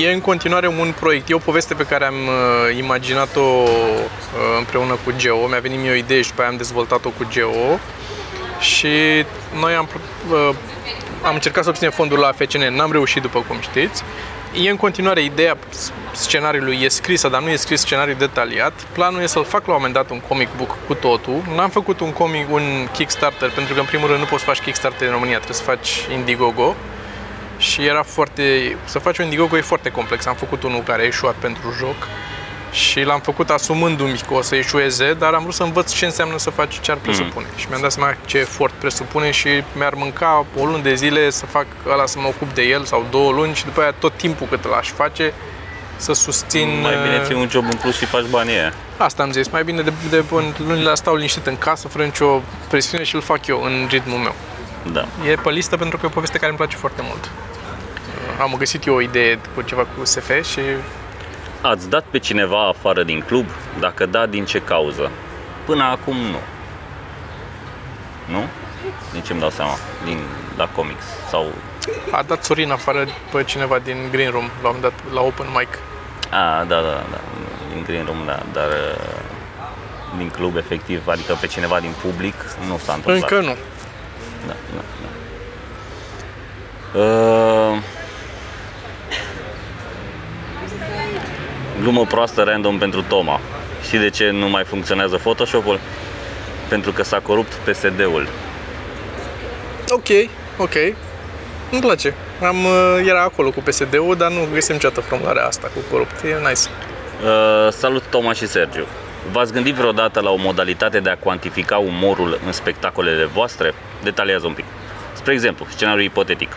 E în continuare un proiect. E o poveste pe care am uh, imaginat-o uh, împreună cu Geo. Mi-a venit mie o idee și pe aia am dezvoltat-o cu Geo. Și noi am, uh, am încercat să obținem fondul la FCN. N-am reușit, după cum știți. E în continuare ideea scenariului e scrisă, dar nu e scris scenariu detaliat. Planul e să-l fac la un moment dat un comic book cu totul. N-am făcut un comic, un Kickstarter, pentru că în primul rând nu poți să faci Kickstarter în România, trebuie să faci Indiegogo. Și era foarte... Să faci un Indiegogo e foarte complex. Am făcut unul care a ieșuat pentru joc și l-am făcut asumându-mi că o să ieșueze, dar am vrut să învăț ce înseamnă să faci ce ar mm. presupune. Mm. Și mi-am dat seama ce efort presupune și mi-ar mânca o lună de zile să fac ăla să mă ocup de el sau două luni și după aia tot timpul cât l-aș face să susțin... Mai bine ții un job în plus și faci banii aia. Asta am zis, mai bine de, de, de lunile astea stau liniștit în casă, fără nicio presiune și îl fac eu în ritmul meu. Da. E pe listă pentru că e o poveste care îmi place foarte mult. Am găsit eu o idee cu ceva cu SF și Ați dat pe cineva afară din club? Dacă da, din ce cauză? Până acum nu. Nu? Nici îmi dau seama. Din, la comics sau... A dat Sorin afară pe cineva din Green Room, l-am dat la open mic. A, da, da, da. Din Green Room, da. Dar uh, din club, efectiv, adică pe cineva din public, nu s-a întâmplat. Încă nu. Da, da, da. Uh, glumă proastă random pentru Toma. Știi de ce nu mai funcționează Photoshop-ul? Pentru că s-a corupt PSD-ul. Ok, ok. Îmi place. Am, uh, era acolo cu PSD-ul, dar nu găsim niciodată formularea asta cu corupt. E nice. Uh, salut Toma și Sergiu. V-ați gândit vreodată la o modalitate de a cuantifica umorul în spectacolele voastre? Detaliază un pic. Spre exemplu, scenariu ipotetic.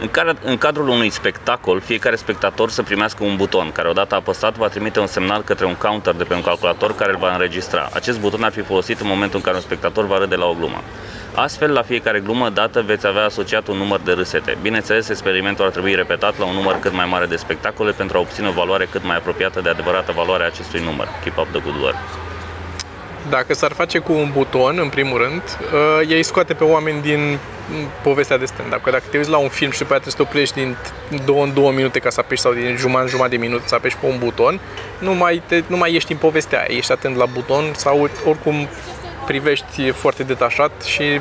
În, care, în cadrul unui spectacol, fiecare spectator să primească un buton, care odată apăsat va trimite un semnal către un counter de pe un calculator care îl va înregistra. Acest buton ar fi folosit în momentul în care un spectator va râde la o glumă. Astfel, la fiecare glumă dată veți avea asociat un număr de râsete. Bineînțeles, experimentul ar trebui repetat la un număr cât mai mare de spectacole pentru a obține o valoare cât mai apropiată de adevărata valoare a acestui număr. Keep up the good work. Dacă s-ar face cu un buton, în primul rând, uh, ei scoate pe oameni din povestea de stand-up. Că dacă te uiți la un film și după aceea trebuie să te oprești din două în două minute ca să apeși sau din jumătate în jumătate de minut să apeși pe un buton, nu mai, te, nu mai ești în povestea aia, ești atent la buton sau oricum privești foarte detașat și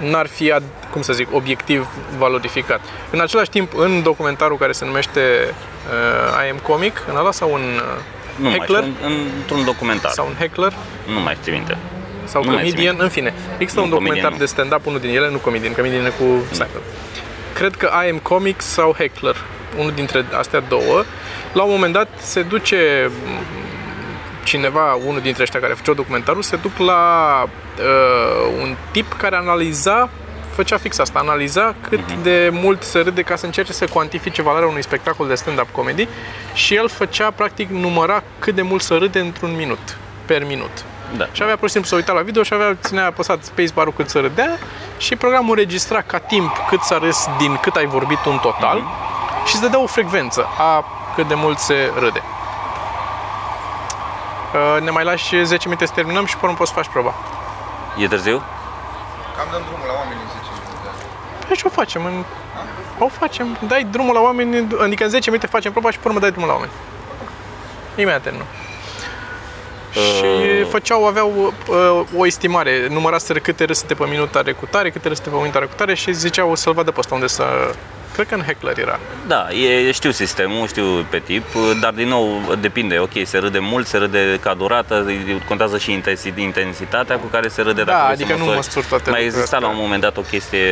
n-ar fi, cum să zic, obiectiv valorificat. În același timp, în documentarul care se numește uh, I Am Comic, în ăla sau un uh, nu Heckler? Mai știu, într-un documentar. Sau un Heckler? Nu mai țin minte. Sau nu comedian, în fine. Există nu, un documentar de stand-up, unul din ele, nu comedian, comedian cu Seinfeld. Cred că I Am Comic sau Heckler, unul dintre astea două. La un moment dat se duce cineva, unul dintre ăștia care făceau documentarul, se duc la uh, un tip care analiza făcea fix asta, analiza cât uh-huh. de mult se râde ca să încerce să cuantifice valoarea unui spectacol de stand-up comedy și el făcea, practic, număra cât de mult se râde într-un minut, per minut. Da. Și avea pur și simplu să uita la video și avea, ținea apăsat spacebar-ul cât să râdea și programul registra ca timp cât s-a râs din cât ai vorbit în total uh-huh. și îți dădea o frecvență a cât de mult se râde. Uh, ne mai lași 10 minute să terminăm și până poți să faci proba. E târziu? Cam dăm drumul la oameni în 10 minute. Păi și o facem. În... O facem. Dai drumul la oameni, adică în 10 minute facem proba și până dai drumul la oameni. Imediat terminăm. Uh... Și făceau, aveau uh, o estimare, număraseră câte râsete pe minut are cu tare, câte râsete pe minut are cu tare și ziceau să-l vadă pe ăsta unde să Cred că în Heckler era. Da, e, știu sistemul, știu pe tip, dar din nou depinde, ok, se râde mult, se râde ca durată, contează și intensitatea cu care se râde. Da, dacă adică nu măsuri toate Mai exista la un moment dat o chestie,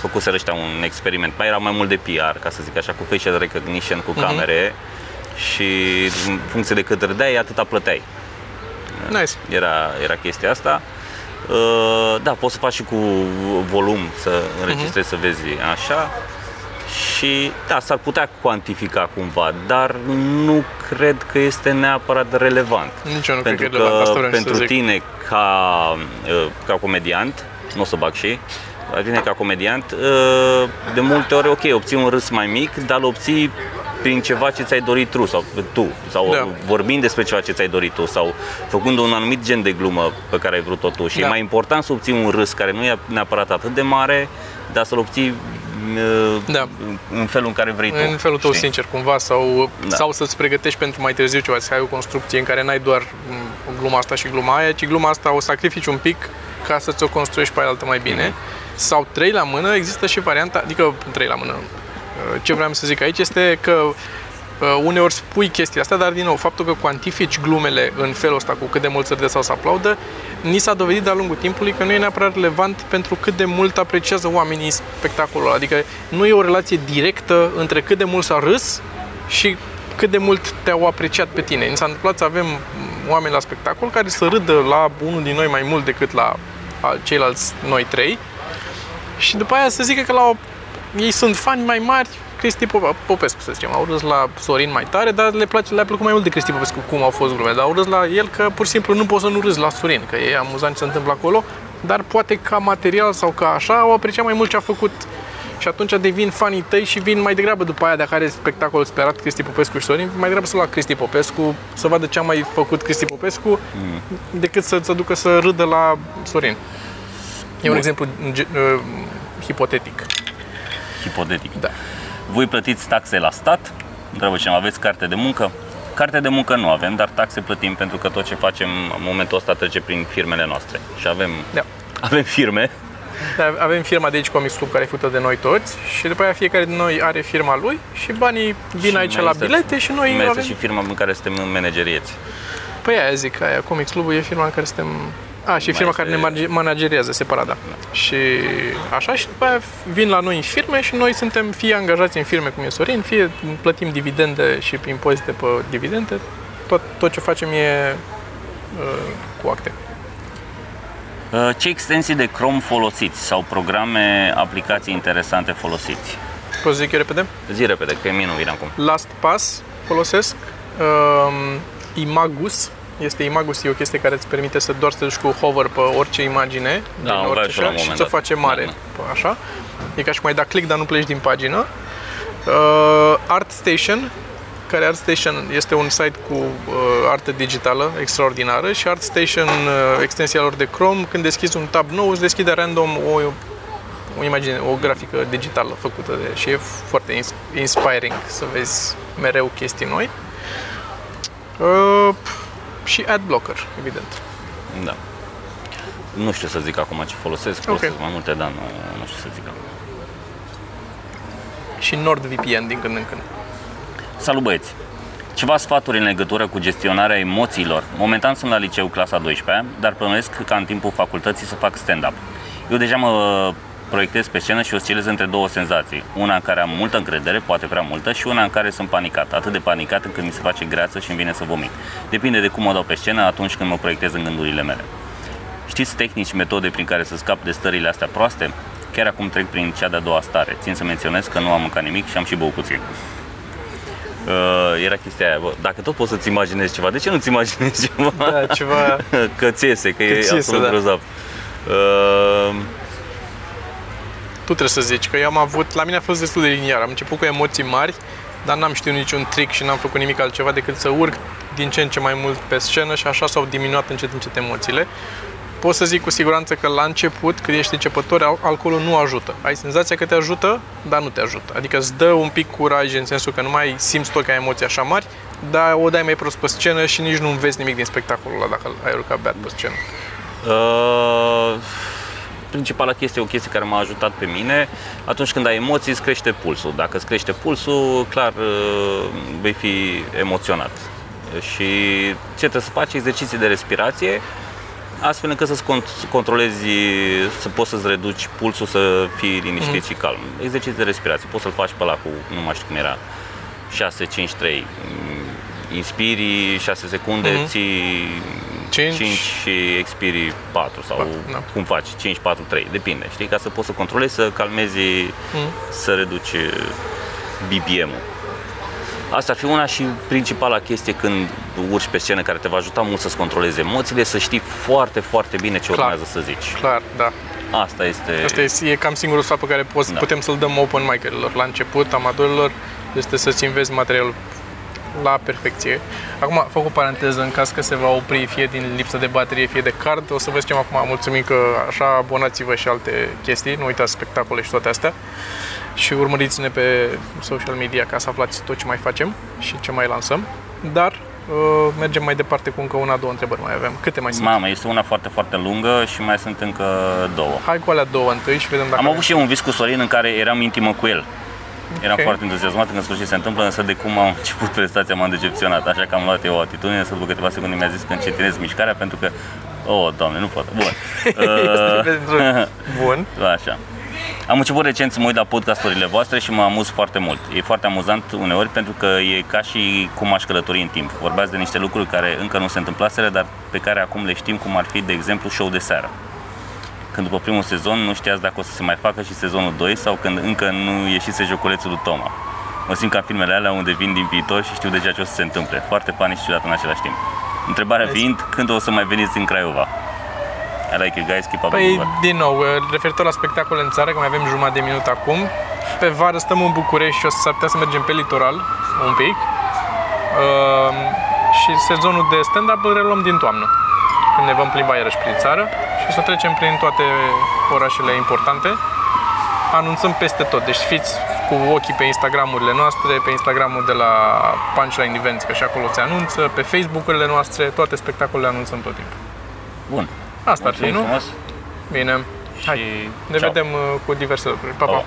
făcuseră ăștia un experiment, mai era mai mult de PR, ca să zic așa, cu facial recognition, cu mhm. camere uh-huh. și în funcție de cât râdeai, atâta plăteai. Nice. Era, era chestia asta. Uh, da, poți să faci și cu volum, să înregistrezi, uh-huh. să vezi așa și da, s-ar putea cuantifica cumva, dar nu cred că este neapărat relevant. Nici eu nu pentru cred că, că Asta pentru tine ca, uh, ca comediant, nu o să bag și, la tine ca comediant, uh, de multe ori, ok, obții un râs mai mic, dar îl obții prin ceva ce ți-ai dorit tu sau tu sau da. vorbind despre ceva ce ți-ai dorit tu sau făcând un anumit gen de glumă pe care ai vrut-o tu și da. e mai important să obții un râs care nu e neapărat atât de mare, dar să-l obții da. în felul în care vrei tu. În felul tău știi? sincer, cumva, sau, da. sau să-ți pregătești pentru mai târziu ceva, să ai o construcție în care n-ai doar gluma asta și gluma aia, ci gluma asta o sacrifici un pic ca să ți-o construiești pe altă mai bine. Mm-hmm. Sau trei la mână, există și varianta, adică trei la mână. Ce vreau să zic aici este că Uh, uneori spui chestia asta, dar din nou, faptul că cuantifici glumele în felul ăsta cu cât de mult se sau să aplaudă, ni s-a dovedit de-a lungul timpului că nu e neapărat relevant pentru cât de mult apreciază oamenii spectacolul Adică nu e o relație directă între cât de mult s-a râs și cât de mult te-au apreciat pe tine. Ni s-a întâmplat să avem oameni la spectacol care să râdă la unul din noi mai mult decât la ceilalți noi trei și după aia să zică că la o, ei sunt fani mai mari Cristi Popescu, să zicem. Au râs la Sorin mai tare, dar le, place, le-a plăcut mai mult de Cristi Popescu cum au fost glumele. Dar au râs la el că pur și simplu nu poți să nu râzi la Sorin, că e amuzant ce se întâmplă acolo, dar poate ca material sau ca așa au apreciat mai mult ce a făcut și atunci devin fanii tăi și vin mai degrabă după aia, dacă are spectacol sperat Cristi Popescu și Sorin, mai degrabă să lua Cristi Popescu, să vadă ce a mai făcut Cristi Popescu, mm. decât să se ducă să râdă la Sorin. E Bun. un exemplu uh, hipotetic. Hipotetic. Da. Voi plătiți taxe la stat? Întreabă cineva, aveți carte de muncă? Carte de muncă nu avem, dar taxe plătim pentru că tot ce facem în momentul ăsta trece prin firmele noastre. Și avem, da. avem firme avem firma de aici, Comics Club, care e făcută de noi toți și după aia fiecare din noi are firma lui și banii vin și aici la bilete și noi mai avem... și firma în care suntem managerieți. Păi aia zic, aia Comics Club e firma în care suntem a, și firma care ne managerează separat, da. da. Și așa și după aia vin la noi în firme și noi suntem fie angajați în firme cum e Sorin, fie plătim dividende și impozite pe dividende. Tot, tot ce facem e uh, cu acte. Uh, ce extensii de Chrome folosiți sau programe, aplicații interesante folosiți? Poți zic eu repede? Zi repede, că mie nu vine acum. LastPass folosesc, uh, Imagus, este Imagus, e o chestie care îți permite să doar să te duci cu hover pe orice imagine da, din orice și, și să face mare, da, da. așa. E ca și cum ai da click, dar nu pleci din pagină. Uh, ArtStation, care ArtStation este un site cu uh, artă digitală extraordinară și ArtStation, uh, extensia lor de Chrome, când deschizi un tab nou, îți deschide random o, o imagine, o grafică digitală făcută de, și e foarte inspiring să vezi mereu chestii noi. Uh, și AdBlocker, evident. Da. Nu știu să zic acum ce folosesc, folosesc okay. mai multe, dar nu, nu știu să zic acum. Și NordVPN din când în când. Salut băieți! Ceva sfaturi în legătură cu gestionarea emoțiilor. Momentan sunt la liceu clasa 12 dar plănuiesc ca în timpul facultății să fac stand-up. Eu deja mă proiectez pe scenă și oscilez între două senzații. Una în care am multă încredere, poate prea multă, și una în care sunt panicat, atât de panicat încât mi se face greață și îmi vine să vomit. Depinde de cum mă dau pe scenă atunci când mă proiectez în gândurile mele. Știți tehnici, metode prin care să scap de stările astea proaste? Chiar acum trec prin cea de-a doua stare. Țin să menționez că nu am mâncat nimic și am și băut puțin. Uh, era chestia aia, bă, dacă tot poți să-ți imaginezi ceva, de ce nu-ți imaginezi ceva? Da, ceva... că ți iese, că, că e absolut da. grozav. Uh, tu trebuie să zici, că eu am avut, la mine a fost destul de liniar, am început cu emoții mari, dar n-am știut niciun trick și n-am făcut nimic altceva decât să urc din ce în ce mai mult pe scenă și așa s-au diminuat încet încet emoțiile. Pot să zic cu siguranță că la început, când ești începător, alcoolul nu ajută. Ai senzația că te ajută, dar nu te ajută. Adică îți dă un pic curaj în sensul că nu mai simți tot ca emoții așa mari, dar o dai mai prost pe scenă și nici nu vezi nimic din spectacolul ăla dacă ai urcat beat pe scenă. Uh principala chestie, o chestie care m-a ajutat pe mine, atunci când ai emoții, îți crește pulsul. Dacă îți crește pulsul, clar uh, vei fi emoționat. Și ce trebuie să faci? Exerciții de respirație, astfel încât să-ți controlezi, să poți să-ți reduci pulsul, să fii liniștit mm. și calm. Exerciții de respirație, poți să-l faci pe ăla cu, nu mai știu cum era, 6, 5, 3, inspiri 6 secunde, mm-hmm. ții 5. 5 și expiri 4 sau 4, da. cum faci, 5, 4, 3, depinde, știi, ca să poți să controlezi, să calmezi, mm. să reduci BPM-ul. Asta ar fi una și principala chestie când urci pe scenă care te va ajuta mult să-ți controlezi emoțiile, să știi foarte, foarte bine ce Clar. urmează să zici. Clar, da. Asta este... Asta e, e cam singurul sfat pe care poți, da. putem să-l dăm open mic-urilor la început, amatorilor, este să-ți înveți materialul la perfecție. Acum fac o paranteză în caz că se va opri fie din lipsă de baterie, fie de card. O să vă zicem acum, mulțumim că așa abonați-vă și alte chestii, nu uitați spectacole și toate astea. Și urmăriți-ne pe social media ca să aflați tot ce mai facem și ce mai lansăm. Dar uh, mergem mai departe cu încă una, două întrebări mai avem. Câte mai sunt? Mamă, este una foarte, foarte lungă și mai sunt încă două. Hai cu alea două întâi și vedem dacă... Am avut și eu un vis cu Sorin în care eram intimă cu el. Eram okay. foarte entuziasmat când în sfârșit se întâmplă, însă de cum am început prestația m-am decepționat, așa că am luat eu o atitudine, să după câteva secunde mi-a zis că încetinez mișcarea pentru că, oh, doamne, nu pot. Bun. uh, Bun. Așa. Am început recent să mă uit la podcasturile voastre și mă amuz foarte mult. E foarte amuzant uneori pentru că e ca și cum aș călători în timp. Vorbeați de niște lucruri care încă nu se întâmplaseră, dar pe care acum le știm cum ar fi, de exemplu, show de seară când după primul sezon nu știați dacă o să se mai facă și sezonul 2 sau când încă nu ieșise joculețul lui Toma. Mă simt ca filmele alea unde vin din viitor și știu deja ce o să se întâmple. Foarte funny și ciudat în același timp. Întrebarea fiind, când o să mai veniți în Craiova? I like you guys, keep up Păi, din nou, referitor la spectacole în țară, că mai avem jumătate de minut acum, pe vară stăm în București și o să putea să mergem pe litoral un pic. Uh, și sezonul de stand-up îl reluăm din toamnă când ne vom plimba iarăși prin țară și o să trecem prin toate orașele importante. Anunțăm peste tot, deci fiți cu ochii pe Instagramurile noastre, pe Instagramul de la Punchline Events, că și acolo se anunță, pe Facebook-urile noastre, toate spectacolele anunțăm tot timpul. Bun. Asta ar fi, nu? Frumos. Bine. Hai. Și ne ceau. vedem uh, cu diverse lucruri. Pa, pa! pa.